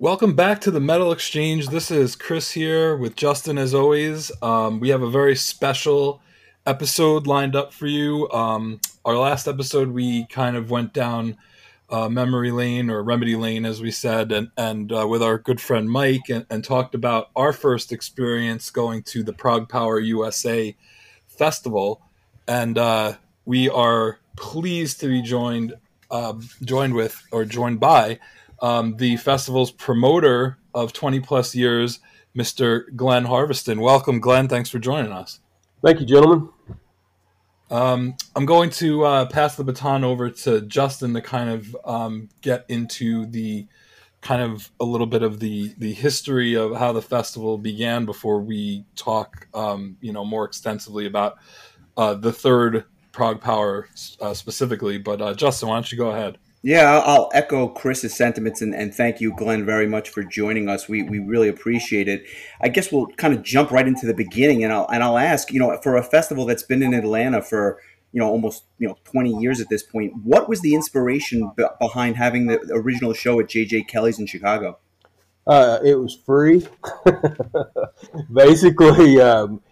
Welcome back to the Metal Exchange. This is Chris here with Justin as always. Um, we have a very special episode lined up for you. Um, our last episode, we kind of went down uh, memory lane or remedy lane, as we said, and, and uh, with our good friend Mike, and, and, talked about our first experience going to the Prog ProgPower USA festival. And uh, we are pleased to be joined uh, joined with or joined by um, the festival's promoter of 20 plus years, Mr. Glenn Harveston. Welcome, Glenn. Thanks for joining us. Thank you, gentlemen. Um, I'm going to uh, pass the baton over to Justin to kind of um, get into the kind of a little bit of the the history of how the festival began before we talk, um, you know, more extensively about uh, the third ProgPower uh, specifically. But uh, Justin, why don't you go ahead? Yeah, I'll echo Chris's sentiments and, and thank you, Glenn, very much for joining us. We, we really appreciate it. I guess we'll kind of jump right into the beginning, and I'll and I'll ask, you know, for a festival that's been in Atlanta for you know almost you know 20 years at this point, what was the inspiration b- behind having the original show at JJ Kelly's in Chicago? Uh, it was free. Basically, um,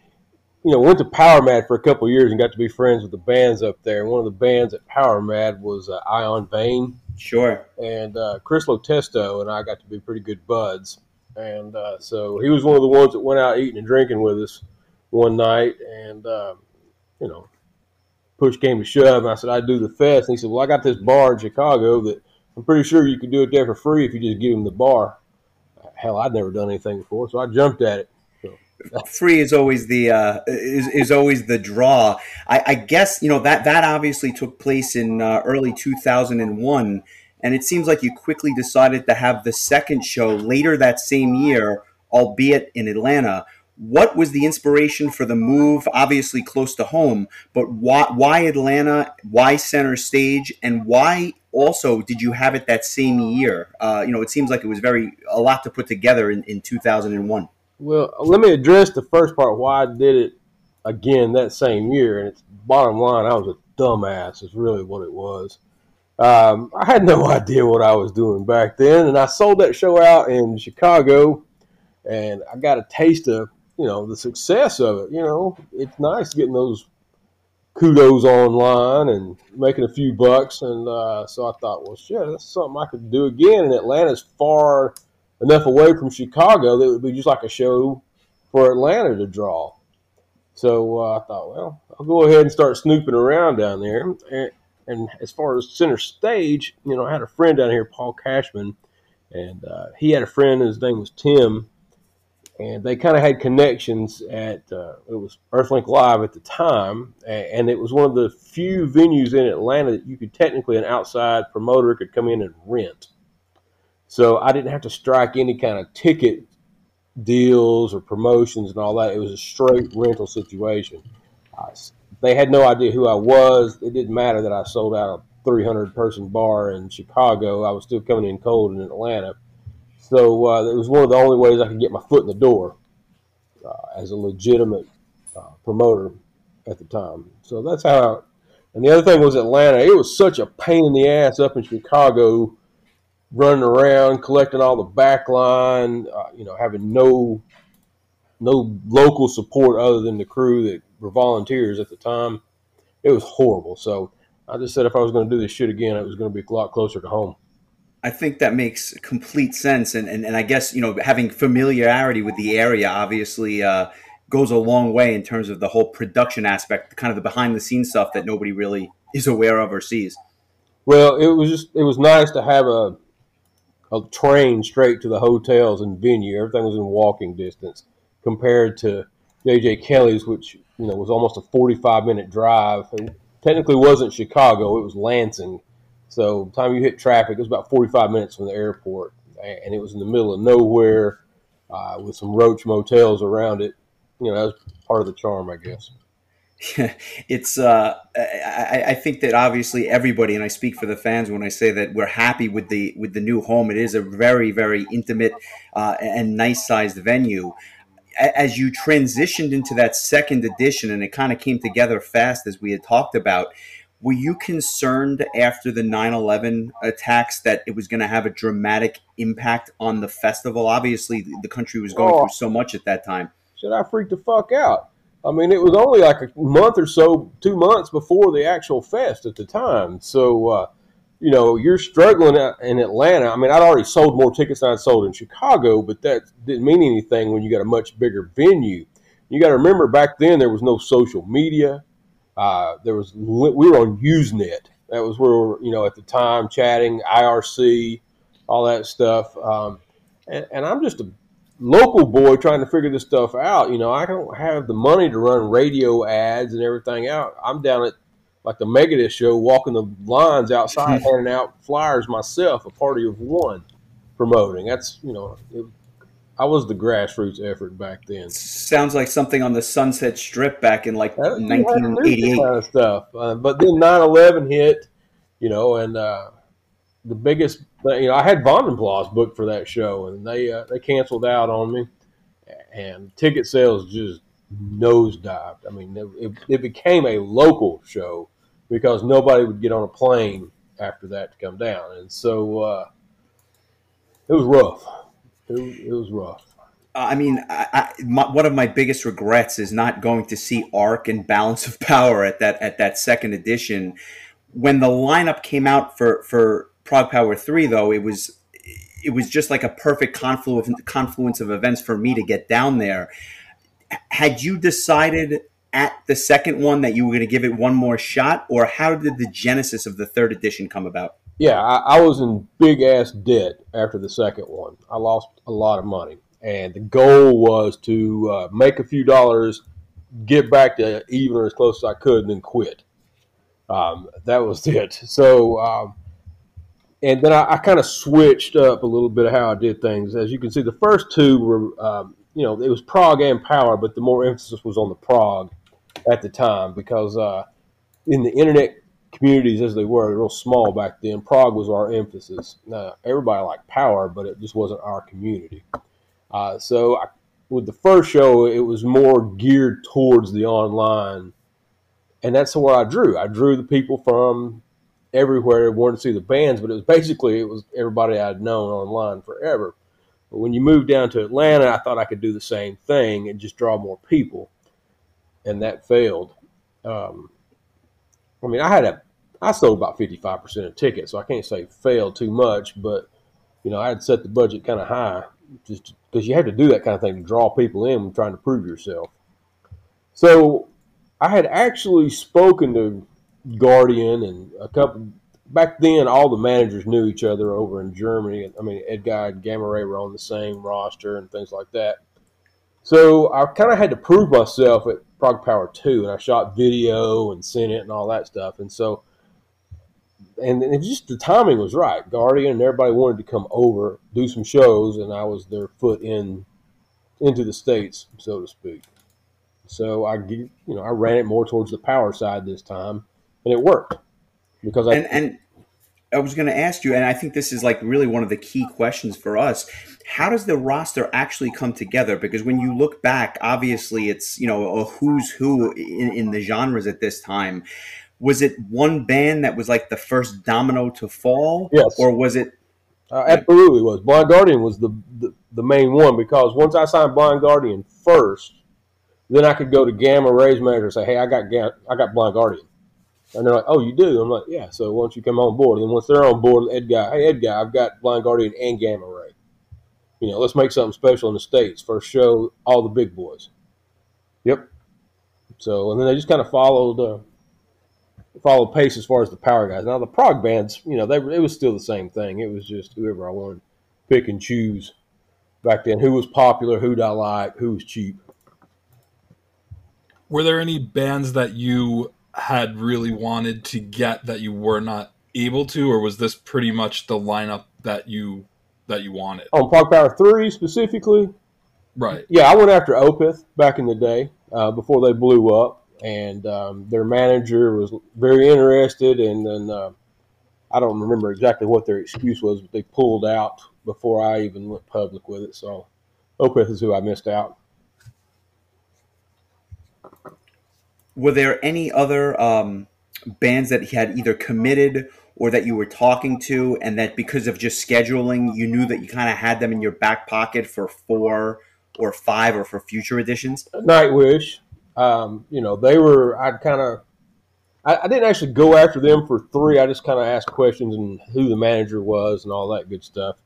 you know, went to Power Mad for a couple years and got to be friends with the bands up there. And one of the bands at Power Mad was uh, Ion Vein. Sure. And uh, Chris Lotesto and I got to be pretty good buds. And uh, so he was one of the ones that went out eating and drinking with us one night. And, uh, you know, push came to shove. And I said, I'd do the fest. And he said, Well, I got this bar in Chicago that I'm pretty sure you could do it there for free if you just give him the bar. Hell, I'd never done anything before. So I jumped at it free is always the uh, is, is always the draw. I, I, guess you know that that obviously took place in uh, early 2001, and it seems like you quickly decided to have the second show later that same year, albeit in Atlanta. What was the inspiration for the move? Obviously close to home, but why why Atlanta? Why center stage? And why also did you have it that same year? Uh, you know, it seems like it was very a lot to put together in, in 2001. Well, let me address the first part why I did it again that same year. And it's bottom line, I was a dumbass, is really what it was. Um, I had no idea what I was doing back then. And I sold that show out in Chicago and I got a taste of, you know, the success of it. You know, it's nice getting those kudos online and making a few bucks. And uh, so I thought, well, shit, that's something I could do again. And Atlanta's far enough away from Chicago that it would be just like a show for Atlanta to draw. So uh, I thought, well, I'll go ahead and start snooping around down there. And, and, as far as center stage, you know, I had a friend down here, Paul Cashman, and uh, he had a friend, his name was Tim, and they kind of had connections at uh, it was Earthlink Live at the time, and it was one of the few venues in Atlanta that you could technically an outside promoter could come in and rent. So I didn't have to strike any kind of ticket deals or promotions and all that. It was a straight rental situation. I, they had no idea who I was. It didn't matter that I sold out a 300 person bar in Chicago. I was still coming in cold in Atlanta. So uh, it was one of the only ways I could get my foot in the door uh, as a legitimate uh, promoter at the time. So that's how. I, and the other thing was Atlanta. It was such a pain in the ass up in Chicago running around collecting all the backline, uh, you know, having no no local support other than the crew that were volunteers at the time. It was horrible. So I just said if I was going to do this shit again, it was going to be a lot closer to home. I think that makes complete sense, and, and, and I guess you know having familiarity with the area obviously uh, goes a long way in terms of the whole production aspect, kind of the behind the scenes stuff that nobody really is aware of or sees. Well, it was just it was nice to have a a train straight to the hotels and venue. Everything was in walking distance compared to JJ Kelly's, which you know was almost a 45 minute drive. And technically wasn't Chicago; it was Lansing. So time you hit traffic, it was about 45 minutes from the airport, and it was in the middle of nowhere uh, with some roach motels around it. You know, that was part of the charm, I guess. it's uh, I, I, think that obviously everybody and I speak for the fans when I say that we're happy with the with the new home. It is a very very intimate uh, and nice sized venue. As you transitioned into that second edition and it kind of came together fast as we had talked about, were you concerned after the 9-11 attacks that it was going to have a dramatic impact on the festival obviously the country was going Oh. through so much at that time Should I freak the fuck out? I mean, it was only like a month or so, two months before the actual fest at the time. So, uh, you know, you're struggling in Atlanta. I mean, I'd already sold more tickets than I'd sold in Chicago, but that didn't mean anything when you got a much bigger venue. You got to remember back then there was no social media. Uh, there was we were on Usenet. That was where we were, you know at the time chatting IRC, all that stuff. Um, and, and I'm just a local boy trying to figure this stuff out. You know, I don't have the money to run radio ads and everything out. I'm down at like the Megadeth show, walking the lines outside, handing out flyers myself, a party of one, promoting. That's you know, it, I was the grassroots effort back then. sounds like something on the sunset strip back in like That- you had to do that 1988 kind of stuff. Uh, but then 9/11 hit, you know, and uh, the biggest, you know, I had Vandenplas booked for that show, and they uh, they canceled out on me, and ticket sales just nosedived. I mean, it, it, became a local show because nobody would get on a plane after that to come down, and so uh, it was rough. It, it was rough. I mean, I, I, my, one of my biggest regrets is not going to see Arc and Balance of Power at that at that second edition. When the lineup came out for for Prog Power Three, though, it was it was just like a perfect confluence confluence of events for me to get down there. Had you decided at the second one that you were going to give it one more shot, or how did the genesis of the third edition come about? Yeah, I, I was in big ass debt after the second one. I lost a lot of money, and the goal was to uh, make a few dollars, get back to even or as close as I could, and then quit. Um, that was it. So, um, and then I, I kind of switched up a little bit of how I did things. As you can see, the first two were, um, you know, it was prog and Power, but the more emphasis was on the prog at the time because uh, in the internet communities as they were, real small back then. prog was our emphasis. Now, everybody liked power, but it just wasn't our community. Uh, so, I, with the first show, it was more geared towards the online, and that's where I drew. I drew the people from everywhere wanted to see the bands, but it was basically it was everybody I'd known online forever. But when you moved down to Atlanta, I thought I could do the same thing and just draw more people, and that failed. Um, I mean, I had a I sold about fifty five percent of tickets, so I can't say failed too much, but you know, I had set the budget kind of high just because you have to do that kind of thing to draw people in when trying to prove yourself. So I had actually spoken to Guardian and a couple back then. All the managers knew each other over in Germany. I mean, Edguy and Gamma Ray were on the same roster and things like that. So I kind of had to prove myself at Prog Power 2, and I shot video and sent it and all that stuff. And so, and it just the timing was right. Guardian and everybody wanted to come over, do some shows, and I was their foot in into the states, so to speak. So I, you know, I ran it more towards the power side this time, and it worked because I and and I was going to ask you, and I think this is like really one of the key questions for us. How does the roster actually come together? Because when you look back, obviously it's you know a who's who in, in the genres at this time. Was it one band that was like the first domino to fall, Yes. or was it? Uh, absolutely was. Blind Guardian was the, the the main one because once I signed Blind Guardian first, then I could go to Gamma Ray's manager and say, "Hey, I got Ga- I got Blind Guardian," and they're like, "Oh, you do?" I'm like, "Yeah." So don't you come on board? And once they're on board, Edguy, "Hey, Edguy, I've got Blind Guardian and Gamma Ray. You know, let's make something special in the states. First show, all the big boys." Yep. So and then they just kind of followed. Uh, followed pace as far as the power guys. Now the prog bands, you know, they it was still the same thing. It was just whoever I wanted, pick and choose. Back then, who was popular, who did I like, who was cheap. Were there any bands that you had really wanted to get that you were not able to, or was this pretty much the lineup that you that you wanted? On Prog Power Three specifically, Right. yeah, I went after Opeth back in the day uh, before they blew up, and um, their manager was very interested, and then uh, I don't remember exactly what their excuse was, but they pulled out before I even went public with it. So Opeth is who I missed out. Were there any other um, bands that he had either committed or that you were talking to, and that because of just scheduling, you knew that you kind of had them in your back pocket for four or five or for future editions? Nightwish, um, you know, they were. I'd kind of. I, I, didn't actually go after them for three. I just kind of asked questions and who the manager was and all that good stuff.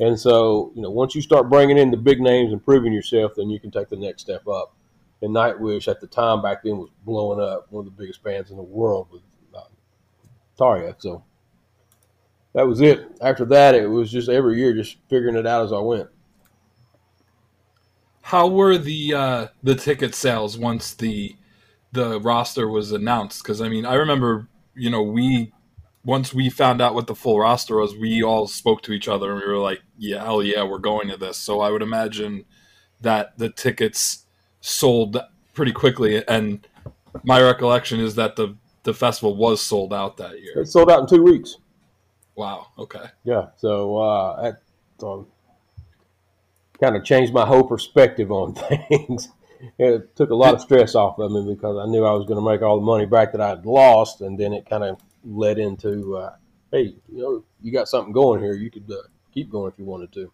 And so, you know, once you start bringing in the big names and proving yourself, then you can take the next step up. And Nightwish at the time back then was blowing up, one of the biggest bands in the world with uh. So that was it. After that, it was just every year, just figuring it out as I went. How were the uh, the ticket sales once the the roster was announced? Because I mean, I remember, you know, we once we found out what the full roster was, we all spoke to each other and we were like, "Yeah, hell yeah, we're going to this." So I would imagine that the tickets sold pretty quickly. And my recollection is that the the festival was sold out that year. It sold out in two weeks. Wow. Okay. Yeah. So uh, at, um, kind of changed my whole perspective on things. it took a lot of stress off of me because I knew I was going to make all the money back that I had lost, and then it kind of led into, uh, hey, you know, you got something going here. You could uh, keep going if you wanted to.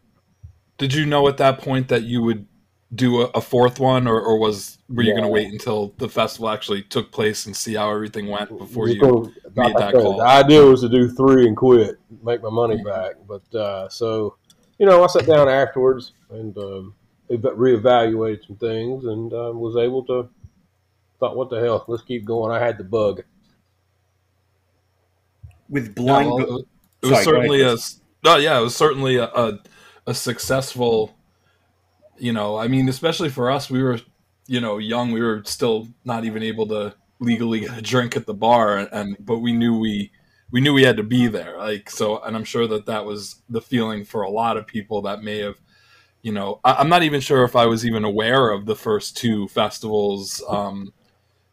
Did you know at that point that you would do a, a fourth one, or, or, was were you yeah. going to wait until the festival actually took place and see how everything went before you going, made that call? The idea was to do three and quit, make my money back. But uh, so, you know, I sat down afterwards and um, reevaluated some things and uh, was able to thought, what the hell, let's keep going. I had the bug. With blind, yeah, well, it was Sorry, certainly a. Oh yeah, it was certainly a, a, a successful you know, I mean, especially for us, we were, you know, young. We were still not even able to legally get a drink at the bar, and but we knew we we knew we had to be there. Like so, and I'm sure that that was the feeling for a lot of people that may have, you know, I, am not even sure if I was even aware of the first two festivals. Um,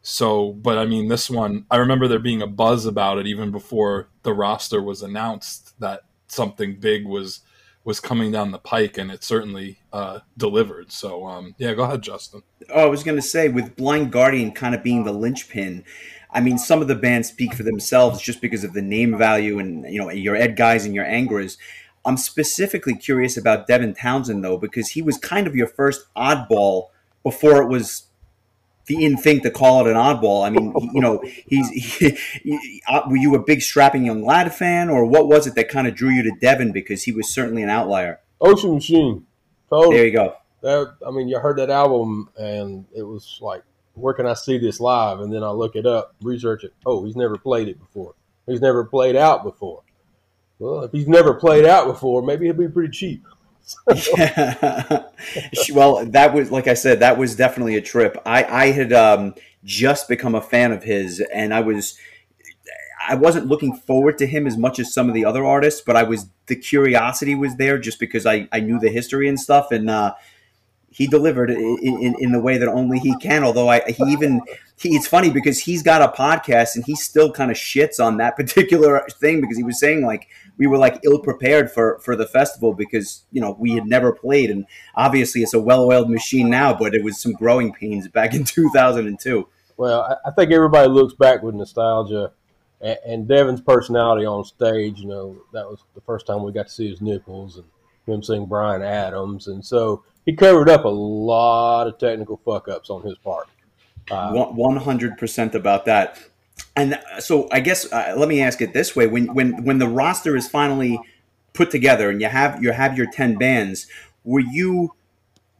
so, but I mean, this one, I remember there being a buzz about it even before the roster was announced that something big was was coming down the pike, and it certainly uh, delivered. So, um, yeah, go ahead, Justin. Oh, I was going to say, with Blind Guardian kind of being the linchpin, I mean, some of the bands speak for themselves just because of the name value and you know your Edguys and your Angras. I'm specifically curious about Devin Townsend though, because he was kind of your first oddball before it was the in thing to call it an oddball. I mean, you know, he's he, he, uh, were you a big strapping young lad fan, or what was it that kind of drew you to Devin because he was certainly an outlier? Ocean Machine. Totally. There you go. That, I mean, you heard that album, and it was like, where can I see this live? And then I look it up, research it. Oh, he's never played it before. He's never played out before. Well, if he's never played out before, maybe he'll be pretty cheap. well, that was like I said, that was definitely a trip. I I had um, just become a fan of his, and I was I wasn't looking forward to him as much as some of the other artists, but I was the curiosity was there just because I I knew the history and stuff, and uh, he delivered in, in, in, the way that only he can. Although I, he even he, it's funny because he's got a podcast and he still kind of shits on that particular thing because he was saying like we were like ill prepared for for the festival because you know we had never played. And obviously it's a well-oiled machine now but it was some growing pains back in 2002 well i think everybody looks back with nostalgia and, devin's personality on stage you know that was the first time we got to see his nipples and him sing Bryan Adams. And so he covered up a lot of technical fuck ups on his part. Uh, 100% about that and so I guess uh, let me ask it this way: when when when the roster is finally put together and you have you have your ten bands, were you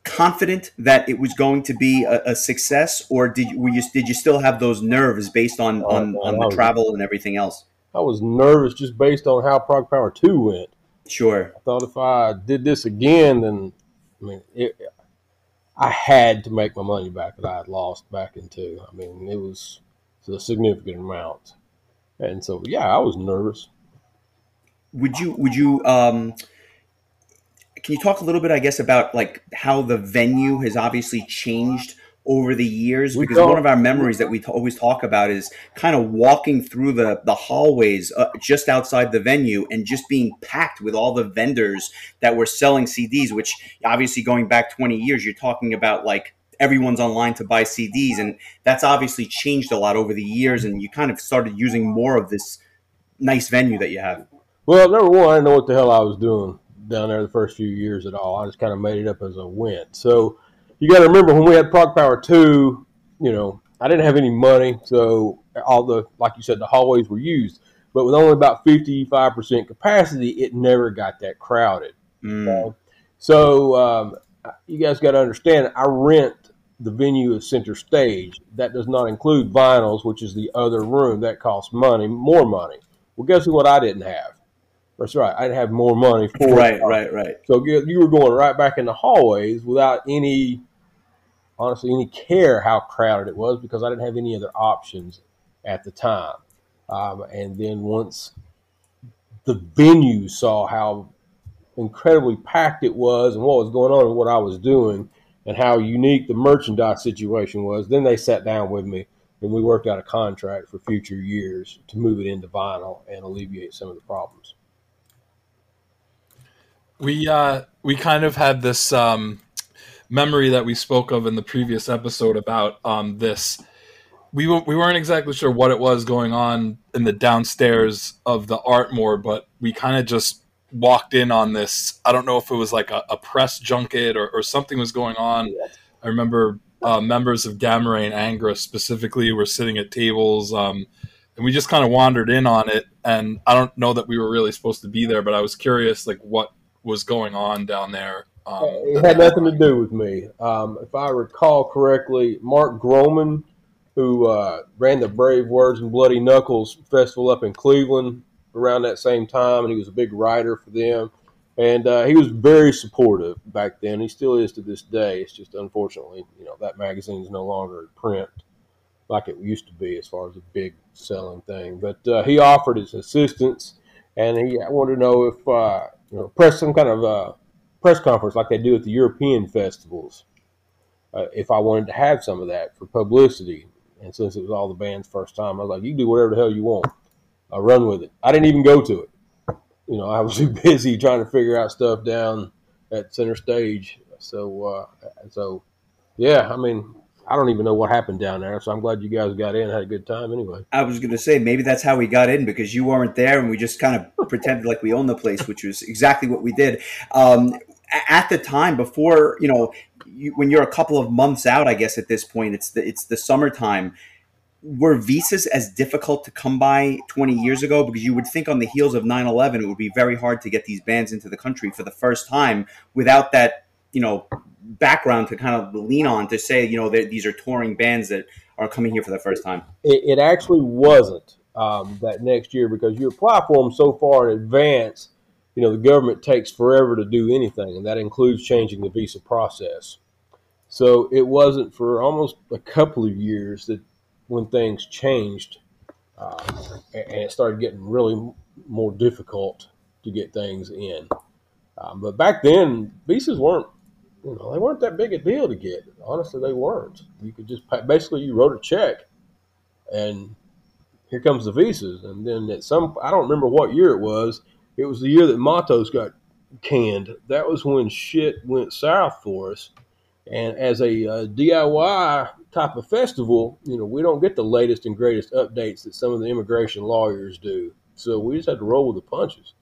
confident that it was going to be a, a success, or did you, you, did you still have those nerves based on oh, on, on the travel and everything else? I was nervous just based on how Prog Power Two went. Sure. I thought if I did this again, then I mean, it, I had to make my money back that I had lost back in two. I mean, it was a significant amount. And so, yeah, I was nervous. Would you, would you, um, can you talk a little bit, I guess, about like how the venue has obviously changed over the years? Because one of our memories that we t- always talk about is kind of walking through the the hallways uh, just outside the venue and just being packed with all the vendors that were selling CDs. Which obviously, going back twenty years, you're talking about like everyone's online to buy CDs, and that's obviously changed a lot over the years. And you kind of started using more of this nice venue that you have. Well, number one, I didn't know what the hell I was doing down there the first few years at all. I just kind of made it up as I went. So you got to remember when we had Prog Power Two, you know, I didn't have any money, so all the like you said, the hallways were used. But with only about fifty-five percent capacity, it never got that crowded. Mm. So um, you guys got to understand, I rent the venue as center stage. That does not include vinyls, which is the other room that costs money, more money. Well, guess what? I didn't have. That's right. I didn't have more money for Right, it. right, right. So you you were going right back in the hallways without any, honestly, any care how crowded it was because I didn't have any other options at the time. Um, and then once the venue saw how incredibly packed it was and what was going on and what I was doing and how unique the merchandise situation was, then they sat down with me and we worked out a contract for future years to move it into vinyl and alleviate some of the problems. We uh, we kind of had this um, memory that we spoke of in the previous episode about um, this. We w- we weren't exactly sure what it was going on in the downstairs of the Artmore, but we kind of just walked in on this. I don't know if it was like a, a press junket or, or something was going on. I remember uh, members of Gamma Ray and Angra specifically were sitting at tables, um, and we just kind of wandered in on it. And I don't know that we were really supposed to be there, but I was curious, like what was going on down there. Um, It had nothing to do with me. Um, if I recall correctly, Mark Gromen, who uh, ran the Brave Words and Bloody Knuckles festival up in Cleveland around that same time, and he was a big writer for them. And uh, he was very supportive back then. He still is to this day. It's just unfortunately, you know, that magazine is no longer in print like it used to be as far as a big selling thing. But uh, he offered his assistance, and he wanted to know if uh, you know press some kind of uh, press conference like they do at the European festivals. Uh, if I wanted to have some of that for publicity, and since it was all the band's first time, I was like, "You do whatever the hell you want. I'll run with it." I didn't even go to it. You know, I was too busy trying to figure out stuff down at center stage. So, uh, so yeah, I mean, I don't even know what happened down there. So I'm glad you guys got in, had a good time anyway. I was going to say maybe that's how we got in because you weren't there and we just kind of pretended like we owned the place, which was exactly what we did. Um, at the time, before you know, you, when you're a couple of months out, I guess at this point, it's the it's the summertime. Were visas as difficult to come by 20 years ago? Because you would think on the heels of 9/11, it would be very hard to get these bands into the country for the first time without that, you know, background to kind of lean on to say, you know, that these are touring bands that are coming here for the first time. It, it actually wasn't um, that next year because you apply for them so far in advance. You know, the government takes forever to do anything, and that includes changing the visa process. So it wasn't for almost a couple of years that when things changed, uh, and it started getting really more difficult to get things in. Um, but back then, visas weren't, you know, they weren't that big a deal to get. Honestly, they weren't. You could just pa- basically you wrote a check, and here comes the visas. And then at some, I don't remember what year it was. It was the year that Matos got canned. That was when shit went south for us. And as a uh, DIY type of festival, you know, we don't get the latest and greatest updates that some of the immigration lawyers do. So we just had to roll with the punches.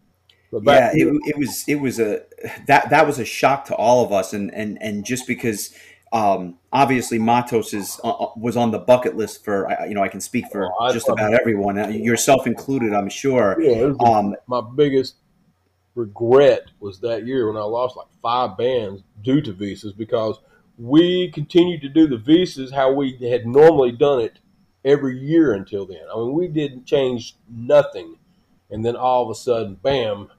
But yeah, it, it was it was a that that was a shock to all of us, and and and just because um, obviously Matos is uh, was on the bucket list for you know I can speak for Oh, just about everyone, uh, yourself included, I'm sure. yeah, it was the- Um, my biggest regret was that year when I lost like five bands due to visas because we continued to do the visas how we had normally done it every year until then. I mean, we didn't change nothing, and then all of a sudden, bam!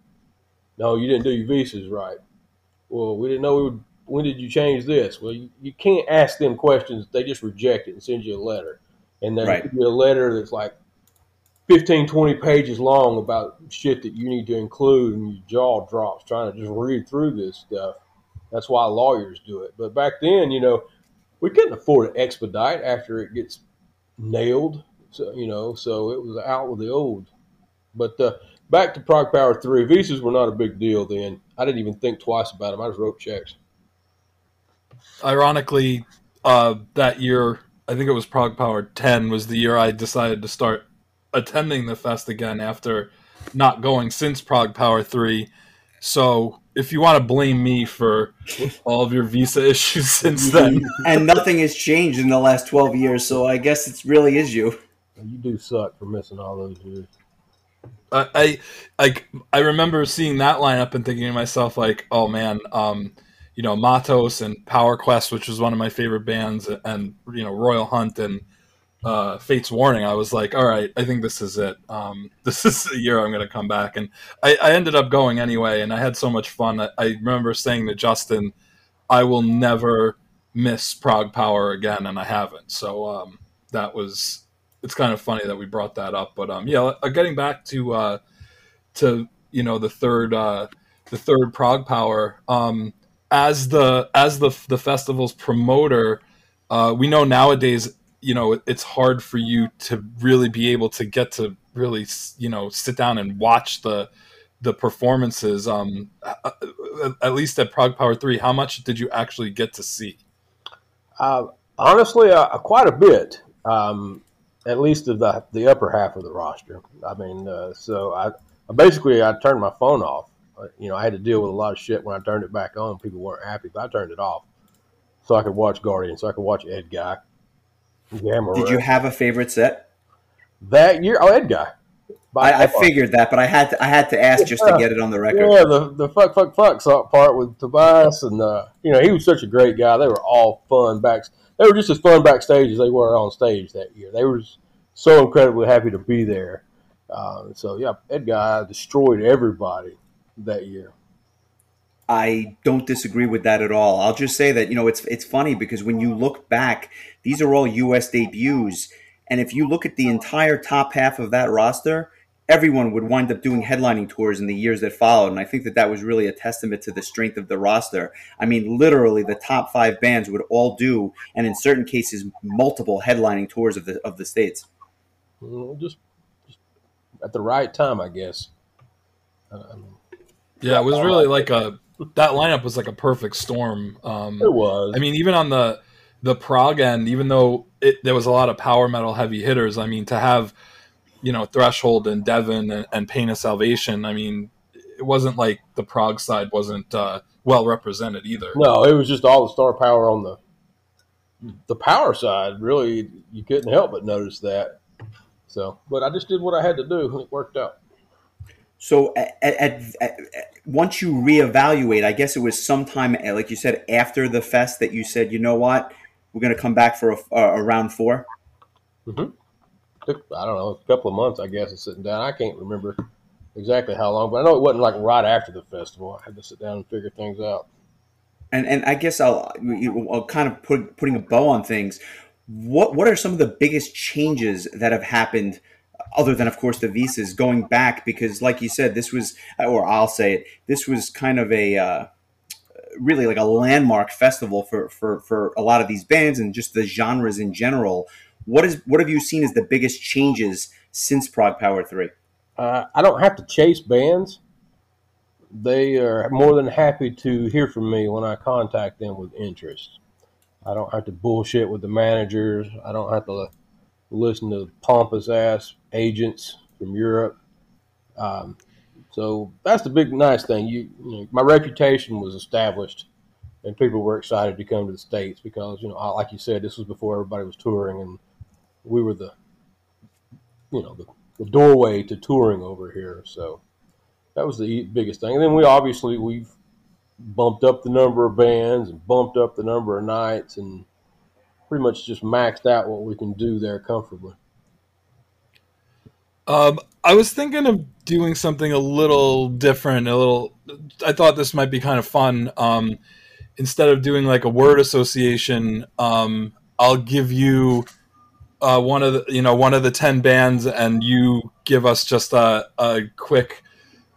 No, you didn't do your visas right. Well, we didn't know we would. When did you change this? Well, you, you can't ask them questions. They just reject it and send you a letter, and they Right. give you a letter that's like 15, 20 pages long about shit that you need to include, and your jaw drops trying to just read through this stuff. That's why lawyers do it. But back then, you know, we couldn't afford to expedite after it gets nailed. So you know, so it was out with the old. But uh, back to Prog Power Three, visas were not a big deal then. I didn't even think twice about them. I just wrote checks. ironically, uh, that year, I think it was Prog Power 10 was the year I decided to start attending the fest again after not going since Prog Power 3. So if you want to blame me for all of your visa issues since then, and nothing has changed in the last 12 years, so I guess it really is you. You do suck for missing all those years. I, I like I remember seeing that lineup and thinking to myself like, oh man, um, you know, Matos and Power Quest, which was one of my favorite bands, and you know, Royal Hunt and uh, Fate's Warning. I was like, all right, I think this is it. Um, this is the year I'm going to come back, and I, I, ended up going anyway, and I had so much fun. I, I remember saying to Justin, I will never miss Prog Power again, and I haven't. So um, that was it's kind of funny that we brought that up. But um, yeah, uh, getting back to uh, to you know the third uh, the third Prog Power um, as the as the the festival's promoter, uh, we know nowadays you know it's hard for you to really be able to get to really you know sit down and watch the the performances um uh, uh, at least at Prog Power 3 how much did you actually get to see uh, honestly uh, quite a bit um, at least of the the upper half of the roster. I mean, uh, so I basically I turned my phone off. Uh, you know, I had to deal with a lot of shit when I turned it back on. People weren't happy, but I turned it off so I could watch Guardian, so I could watch Edguy. Gamma Did you have a favorite set that year? Oh, Edguy. I, I, figured that, but I had to I had to ask just to get it on the record. Yeah, the, the fuck fuck fuck part with Tobias, and uh, you know he was such a great guy. They were all fun backs they were just as fun backstage as they were on stage that year. They were so incredibly happy to be there. Uh, so yeah, Edguy destroyed everybody that year. I don't disagree with that at all. I'll just say that you know it's it's funny because when you look back, these are all U.S. debuts, and if you look at the entire top half of that roster, everyone would wind up doing headlining tours in the years that followed. And I think that that was really a testament to the strength of the roster. I mean, literally, the top five bands would all do, and in certain cases, multiple headlining tours of the of the states. Well, just, just at the right time, I guess. Um, yeah, it was really like a that lineup was like a perfect storm. Um, it was. I mean, even on the the prog end, even though it, there was a lot of power metal heavy hitters, I mean, to have you know Threshold and Devin and, and Pain of Salvation. I mean, it wasn't like the prog side wasn't uh, well represented either. No, it was just all the star power on the the power side. Really, you couldn't help but notice that. So, but I just did what I had to do, and it worked out. So, at, at, at, once you reevaluate, I guess it was sometime, like you said, after the fest that you said, you know what, we're going to come back for a, a round 4 mm-hmm took I don't know a couple of months I guess of sitting down. I can't remember exactly how long, but I know it wasn't like right after the festival. I had to sit down and figure things out. And and I guess I'll, I'll kind of put putting a bow on things. What what are some of the biggest changes that have happened? Other than, of course, the visas going back, because, like you said, this was, or I'll say it, this was kind of a uh, really like a landmark festival for, for for a lot of these bands and just the genres in general. What is what have you seen as the biggest changes since Prog Power Three? Uh, I don't have to chase bands. They are more than happy to hear from me when I contact them with interest. I don't have to bullshit with the managers. I don't have to listen to pompous ass agents from Europe. Um, so that's the big nice thing. You, you know, my reputation was established, and people were excited to come to the states because you know, like you said, this was before everybody was touring, and we were the you know the, the doorway to touring over here. So that was the biggest thing. And then we obviously we've bumped up the number of bands and bumped up the number of nights and pretty much just maxed out what we can do there comfortably. Um, I was thinking of doing something a little different, a little. I thought this might be kind of fun. Um, instead of doing like a word association, um, I'll give you uh, one of the you know one of the ten bands, and you give us just a, a quick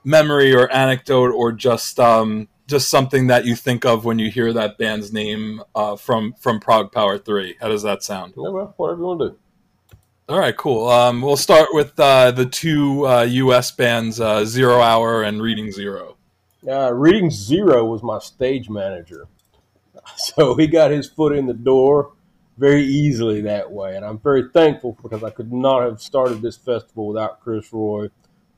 memory or anecdote, or just um, just something that you think of when you hear that band's name uh, from from Prog Power Three. How does that sound? Yeah, well, whatever you want to do. All right, cool. Um, we'll start with uh, the two uh, U.S. bands, uh, Zero Hour and Reading Zero. Uh, Reading Zero was my stage manager, so he got his foot in the door very easily that way. And I'm very thankful because I could not have started this festival without Chris Roy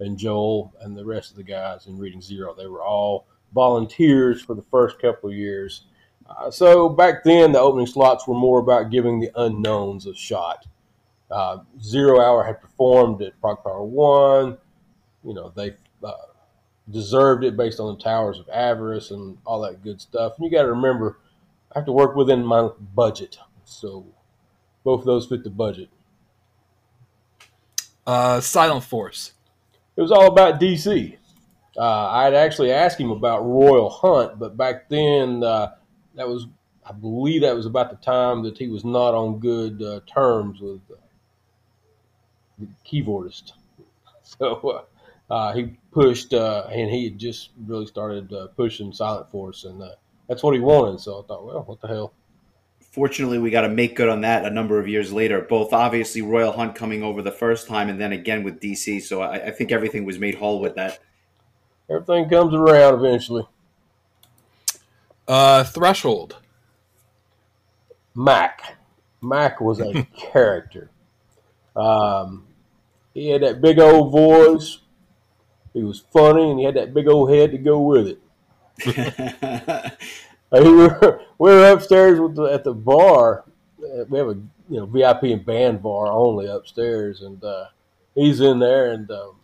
and Joel and the rest of the guys in Reading Zero. They were all volunteers for the first couple of years. Uh, so back then, the opening slots were more about giving the unknowns a shot. Uh, Zero Hour had performed at Prog Power One. You know, they uh, deserved it based on the Towers of Avarice and all that good stuff. And you got to remember, I have to work within my budget. So both of those fit the budget. Uh, Silent Force. It was all about DC. Uh, I had actually asked him about Royal Hunt, but back then uh, that was, I believe, that was about the time that he was not on good uh, terms with uh, the keyboardist. So uh, uh, he pushed, and he had just really started pushing Silent Force, and that's what he wanted. So I thought, well, what the hell fortunately, we got to make good on that a number of years later. Both obviously Royal Hunt coming over the first time, and then again with DC. So I, I think everything was made whole with that. Everything comes around eventually. Uh, Threshold. Mac. Mac was a character. Um, he had that big old voice. He was funny, and he had that big old head to go with it. we were we were upstairs the, at the bar. We have a you know VIP and band bar only upstairs, and uh, he's in there, and um,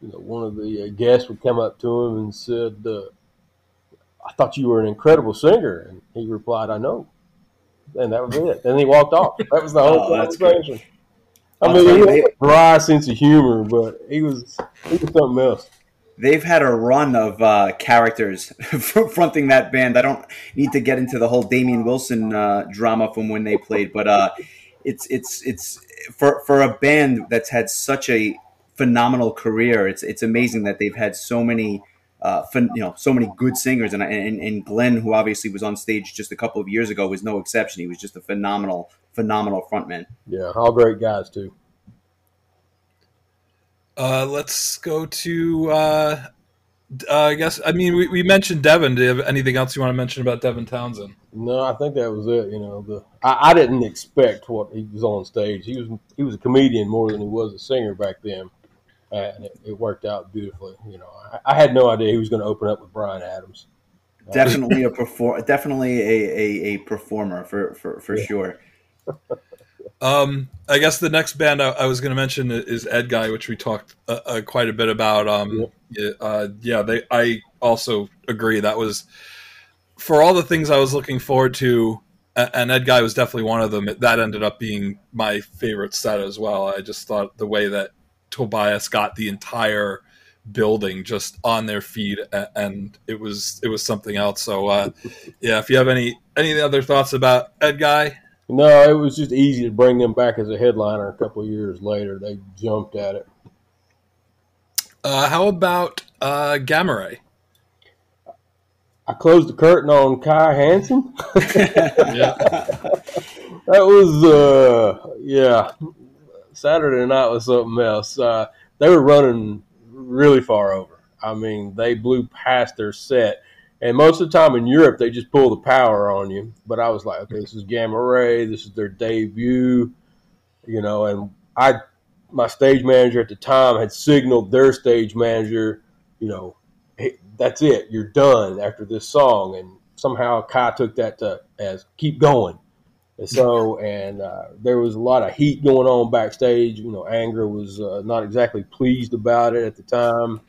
you know one of the uh, guests would come up to him and said, uh, "I thought you were an incredible singer," and he replied, "I know," and that was it. And he walked off. That was the whole oh, conversation. I mean, he had a dry sense of humor, but he was he was something else they've had a run of uh, characters fronting that band. I don't need to get into the whole Damian Wilson uh, drama from when they played, but uh, it's it's it's for for a band that's had such a phenomenal career. It's it's amazing that they've had so many. Uh, fun, you know, so many good singers, and, and and Glynn, who obviously was on stage just a couple of years ago, was no exception. He was just a phenomenal, phenomenal frontman. Yeah, all great guys too. Uh, let's go to. Uh, uh, I guess I mean we, we mentioned Devin. Do you have anything else you want to mention about Devin Townsend? No, I think that was it. You know, the I, I, didn't expect what he was on stage. He was he was a comedian more than he was a singer back then, and it, it worked out beautifully. You know, I, I had no idea he was going to open up with Bryan Adams. Definitely a perform, definitely a, a, a performer for for, for yeah. sure. Um, I guess the next band I, I was going to mention is Edguy, which we talked uh, uh, quite a bit about. Um, yeah. Uh, yeah, they. I also agree that was for all the things I was looking forward to, and Edguy was definitely one of them. That ended up being my favorite set as well. I just thought the way that Tobias got the entire building just on their feet and it was it was something else so uh, yeah if you have any any other thoughts about Edguy no, it was just easy to bring them back as a headliner a couple of years later. They jumped at it. Uh, how about uh, Gamma Ray? I closed the curtain on Kai Hansen. yeah. that was, uh, yeah. Saturday night was something else. Uh, they were running really far over. I mean, they blew past their set. And most of the time in Europe, they just pull the power on you. But I was like, okay, this is Gamma Ray. This is their debut, you know. And I, my stage manager at the time had signaled their stage manager, you know, hey, that's it, you're done after this song. And somehow Kai took that to, as keep going. And so, and uh, there was a lot of heat going on backstage. You know, Angra was uh, not exactly pleased about it at the time.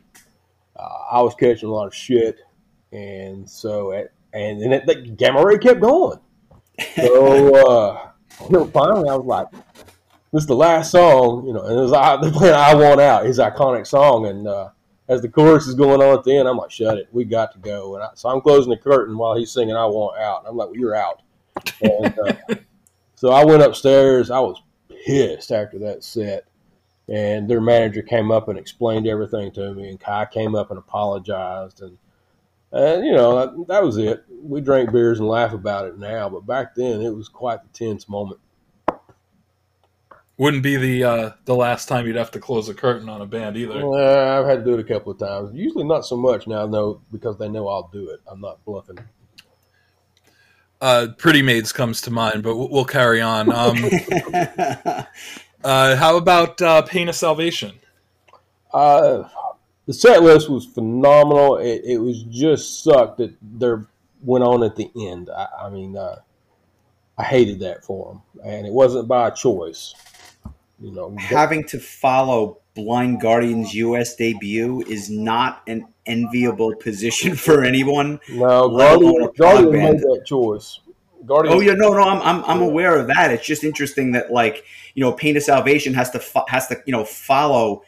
Uh, I was catching a lot of shit and so at, and it, the gamma ray kept going. So uh, finally, I was like, "This is the last song," you know. And it was I, they're playing "I Want Out," his iconic song, and uh, as the chorus is going on at the end, I'm like, "Shut it, we got to go." And I, so I'm closing the curtain while he's singing "I Want Out." and I'm like, well, "You're out." And, uh, so I went upstairs. I was pissed after that set, and their manager came up and explained everything to me, and Kai came up and apologized and and you know that, that, was it. We drank beers and laugh about it now, but back then it was quite the tense moment. Wouldn't be the uh, the last time you'd have to close a curtain on a band either. Well, I've had to do it a couple of times. Usually not so much now, though, because they know I'll do it. I'm not bluffing. Uh, Pretty Maids comes to mind, but we'll, we'll carry on. Um, uh, how about uh, Pain of Salvation? Uh, the set list was phenomenal. It, it was just sucked that there went on at the end. I, I mean, uh, I hated that for them, and it wasn't by choice. You know, having to follow Blind Guardian's U.S. debut is not an enviable position for anyone. No, Guardian, Guardian made that choice. Guardian. Oh yeah, no, no, I'm, I'm, I'm aware of that. It's just interesting that like you know, Pain of Salvation has to fo- has to you know follow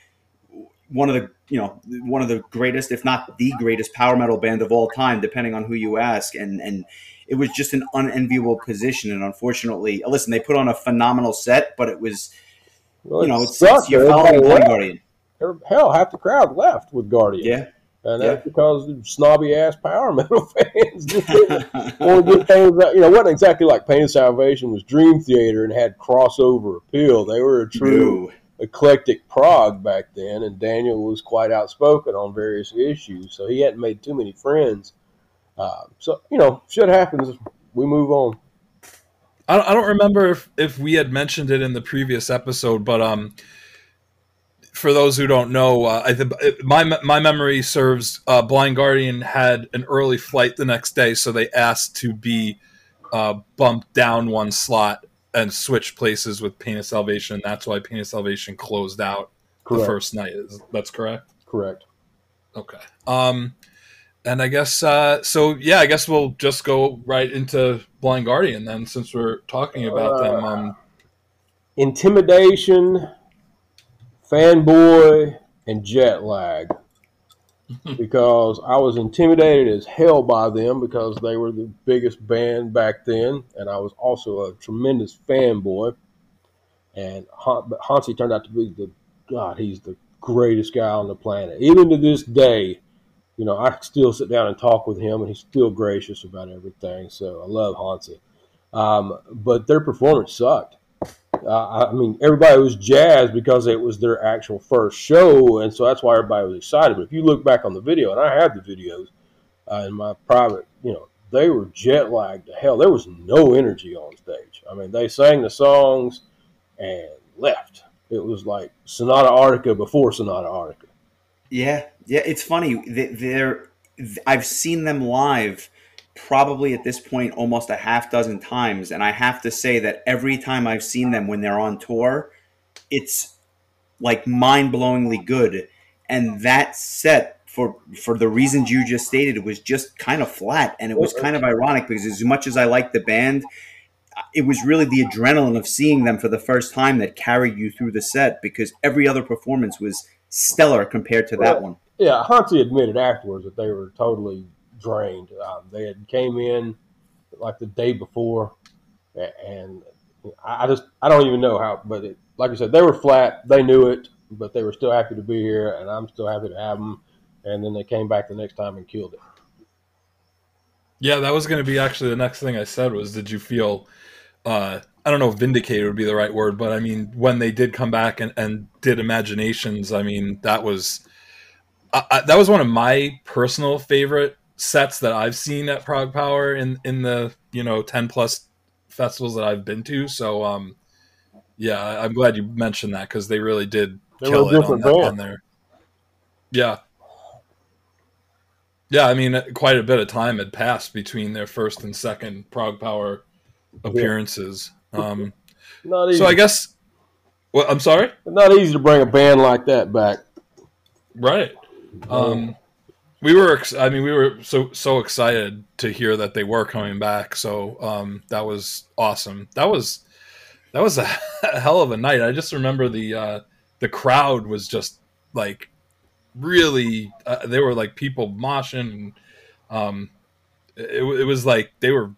one of the you know one of the greatest, if not the greatest, power metal band of all time, depending on who you ask, and and it was just an unenviable position. And unfortunately, listen, they put on a phenomenal set, but it was well, you know, it's, it's you're following Blind Guardian. Hell, half the crowd left with Guardian. Yeah. And that's yeah. because the snobby ass power metal fans or good things that, you know, wasn't exactly like Pain of Salvation was Dream Theater and had crossover appeal. They were a true no. eclectic prog back then, and Daniel was quite outspoken on various issues, so he hadn't made too many friends. Uh, so, you know, shit happens. We move on. I don't remember if, if we had mentioned it in the previous episode, but um, for those who don't know, uh, I think my my memory serves. Uh, Blind Guardian had an early flight the next day, so they asked to be uh, bumped down one slot and switch places with Pain of Salvation. That's why Pain of Salvation closed out correct. the first night. Is that's correct? Correct. Okay. Um, and I guess uh, so. Yeah, I guess we'll just go right into Blind Guardian then, since we're talking about uh, them. Um, intimidation, fanboy, and jet lag. because I was intimidated as hell by them because they were the biggest band back then, and I was also a tremendous fanboy. And Hansi turned out to be the God. He's the greatest guy on the planet, even to this day you know, I still sit down and talk with him, and he's still gracious about everything. So I love Hansi. Um, but their performance sucked. Uh, I mean, everybody was jazzed because it was their actual first show, and so that's why everybody was excited. But if you look back on the video, and I have the videos uh, in my private, you know, they were jet lagged to hell. There was no energy on stage. I mean, they sang the songs and left. It was like Sonata Arctica before Sonata Arctica. Yeah, yeah, it's funny. They're I've seen them live probably at this point almost a half dozen times, and I have to say that every time I've seen them when they're on tour, it's like mind blowingly good. And that set for for the reasons you just stated was just kind of flat, and it was kind of ironic because as much as I like the band, it was really the adrenaline of seeing them for the first time that carried you through the set because every other performance was stellar compared to that one. Yeah, Hansi admitted afterwards that they were totally drained. Um, they had came in like the day before, and I just I don't even know how. But it, like I said, they were flat. They knew it, but they were still happy to be here, and I'm still happy to have them. And then they came back the next time and killed it. Yeah, that was going to be actually the next thing I said was, did you feel uh, I don't know if vindicated would be the right word, but I mean, when they did come back and, and did Imaginations, I mean, that was I, I, that was one of my personal favorite sets that I've seen at ProgPower in in the you know ten plus festivals that I've been to. So, um, yeah, I'm glad you mentioned that because they really did they kill it on, that, on there. Yeah, yeah. I mean, quite a bit of time had passed between their first and second Prog ProgPower appearances. Um, so I guess. Well, I'm sorry. not easy to bring a band like that back. Right. Um, we were. I mean, we were so so excited to hear that they were coming back. So um, that was awesome. That was that was a hell of a night. I just remember the uh, the crowd was just like really. Uh, they were like people moshing. And, um, it, it was like they were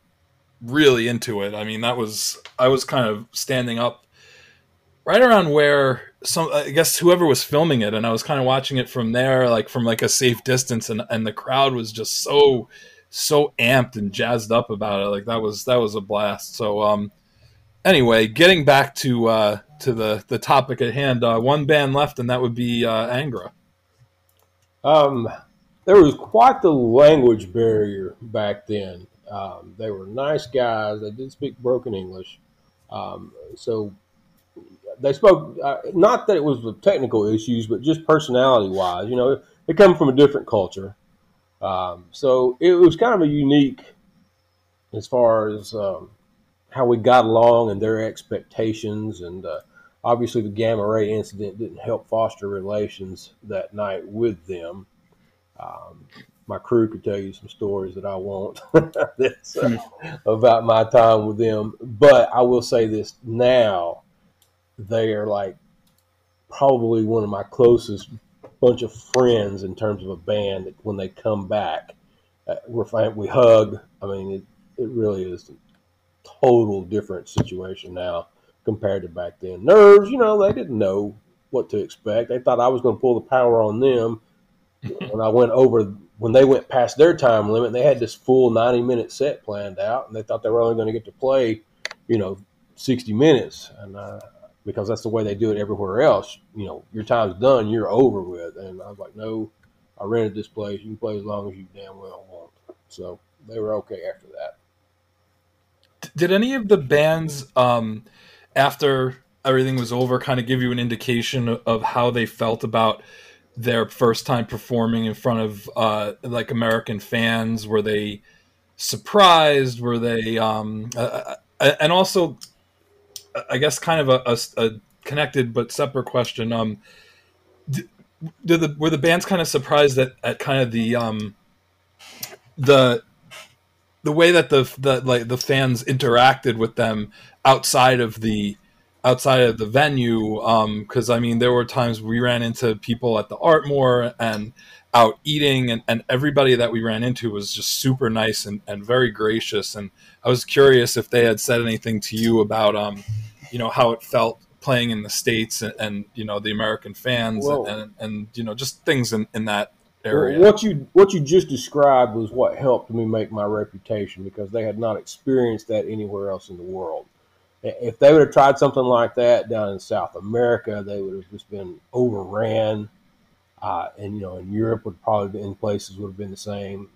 really into it. I mean, that was I was kind of standing up right around where some I guess whoever was filming it, and I was kind of watching it from there, like from like a safe distance, and and the crowd was just so so amped and jazzed up about it. Like that was that was a blast. So um, anyway, getting back to uh, to the the topic at hand, uh, one band left, and that would be uh, Angra. Um, there was quite the language barrier back then. Um, they were nice guys. They did speak broken English. Um, so they spoke, uh, not that it was the technical issues, but just personality wise. You know, they come from a different culture. Um, so it was kind of a unique as far as um, how we got along and their expectations. And uh, obviously, the Gamma Ray incident didn't help foster relations that night with them. Um, my crew could tell you some stories that I won't uh, about my time with them. But I will say this now, they are like probably one of my closest bunch of friends in terms of a band that when they come back, uh, we're we hug. I mean, it, it really is a total different situation now compared to back then. Nerves, you know, they didn't know what to expect. They thought I was going to pull the power on them when I went over when they went past their time limit. They had this full ninety minute set planned out, and they thought they were only going to get to play, you know, sixty minutes. And uh, because that's the way they do it everywhere else. You know, your time's done, you're over with. And I was like, no, I rented this place. You can play as long as you damn well want. So they were okay after that. Did any of the bands, um, after everything was over, kind of give you an indication of how they felt about their first time performing in front of uh, like American fans? Were they surprised? Were they, um, uh, uh and also I guess kind of a, a, a connected but separate question. Um, did, did, the were the bands kind of surprised at, at kind of the um, the the way that the the like the fans interacted with them outside of the outside of the venue because um, I mean there were times we ran into people at the Artmore and out eating and, and everybody that we ran into was just super nice and, and very gracious and I was curious if they had said anything to you about um, you know how it felt playing in the states and, and you know the American fans and, and, and you know just things in, in that area. Well, what you what you just described was what helped me make my reputation because they had not experienced that anywhere else in the world. If they would have tried something like that down in South America, they would have just been overran. Uh, and you know, in Europe would probably in places would have been the same.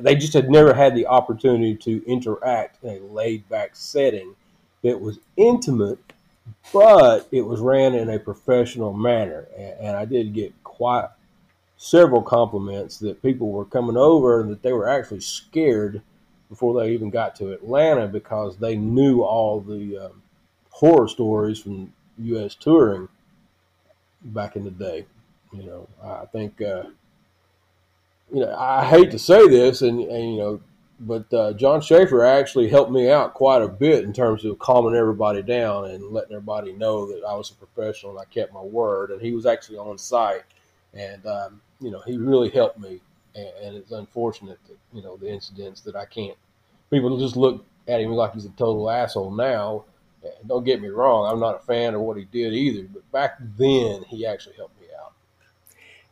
They just had never had the opportunity to interact in a laid back setting it was intimate, but it was ran in a professional manner. And, and I did get quite several compliments that people were coming over and that they were actually scared before they even got to Atlanta because they knew all the um, horror stories from U.S. touring back in the day. You know, I think, uh, you know, I hate to say this, and, and you know, but uh, Jon Schaffer actually helped me out quite a bit in terms of calming everybody down and letting everybody know that I was a professional and I kept my word. And he was actually on site, and um, you know he really helped me. And, and, it's unfortunate that you know the incidents that I can't. People just look at him like he's a total asshole now. Don't get me wrong, I'm not a fan of what he did either. But back then, he actually helped me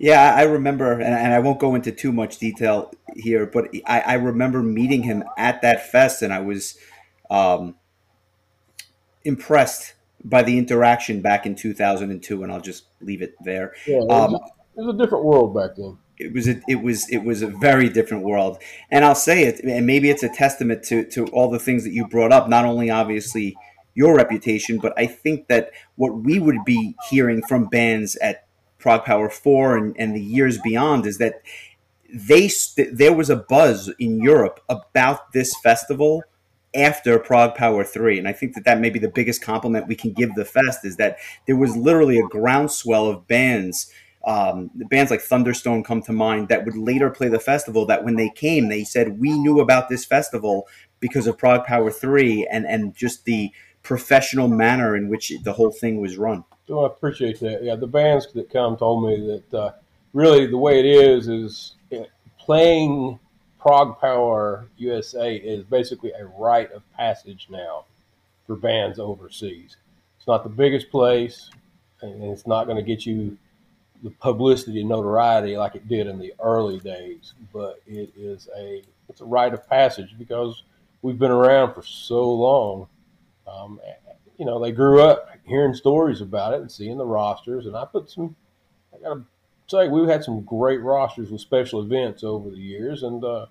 yeah, I remember, and, I won't go into too much detail here, but I, I remember meeting him at that fest, and I was um, impressed by the interaction back in 2002, and I'll just leave it there. Yeah, it was, um, it was a different world back then. It was a, it was it was a very different world, and I'll say it, and maybe it's a testament to to all the things that you brought up. Not only obviously your reputation, but I think that what we would be hearing from bands at Prog Power 4 and, and the years beyond is that they there was a buzz in Europe about this festival after Prog Power 3 and I think that that may be the biggest compliment we can give the fest is that there was literally a groundswell of bands um, bands like Thunderstone come to mind that would later play the festival that when they came they said we knew about this festival because of Prog Power 3 and and just the professional manner in which the whole thing was run. Oh, I appreciate that. Yeah, the bands that come told me that uh, really the way it is is playing Prog Power USA is basically a rite of passage now for bands overseas. It's not the biggest place, and it's not going to get you the publicity and notoriety like it did in the early days, but it is a it's a rite of passage because we've been around for so long. Um, you know, they grew up hearing stories about it and seeing the rosters. And I put some, I got to say, we've had some great rosters with special events over the years. And uh,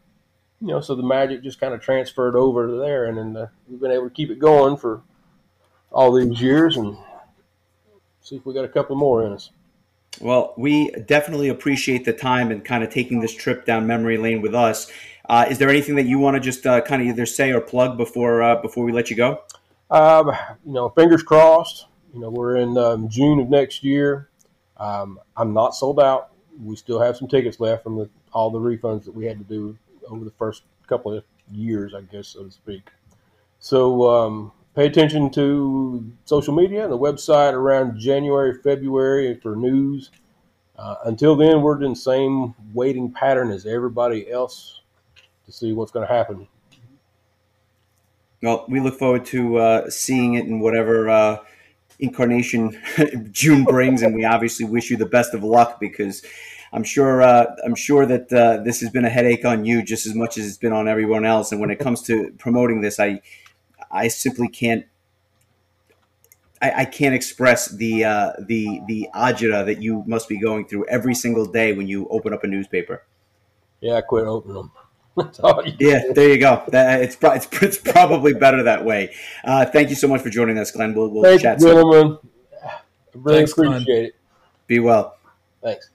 you know, so the magic just kind of transferred over to there, and then uh, we've been able to keep it going for all these years, and see if we got a couple more in us. Well, we definitely appreciate the time and kind of taking this trip down memory lane with us. Uh, is there anything that you want to just uh, kind of either say or plug before uh, before we let you go? Um, you know, fingers crossed. You know, we're in um, June of next year. Um, I'm not sold out. We still have some tickets left from the, all the refunds that we had to do over the first couple of years, I guess, so to speak. So um, pay attention to social media and the website around January, February for news. Uh, until then, we're in the same waiting pattern as everybody else to see what's going to happen. Well, we look forward to uh, seeing it in whatever uh, incarnation June brings, and we obviously wish you the best of luck because I'm sure uh, I'm sure that uh, this has been a headache on you just as much as it's been on everyone else. And when it comes to promoting this, I I simply can't I, I can't express the uh, the the agita that you must be going through every single day when you open up a newspaper. Yeah, I quit opening them. Yeah, there you go. That, it's, it's, it's probably better that way. Uh, thank you so much for joining us, Glenn. We'll, we'll Thank chat you, gentlemen. I really Thanks, appreciate Glenn. it. Be well. Thanks.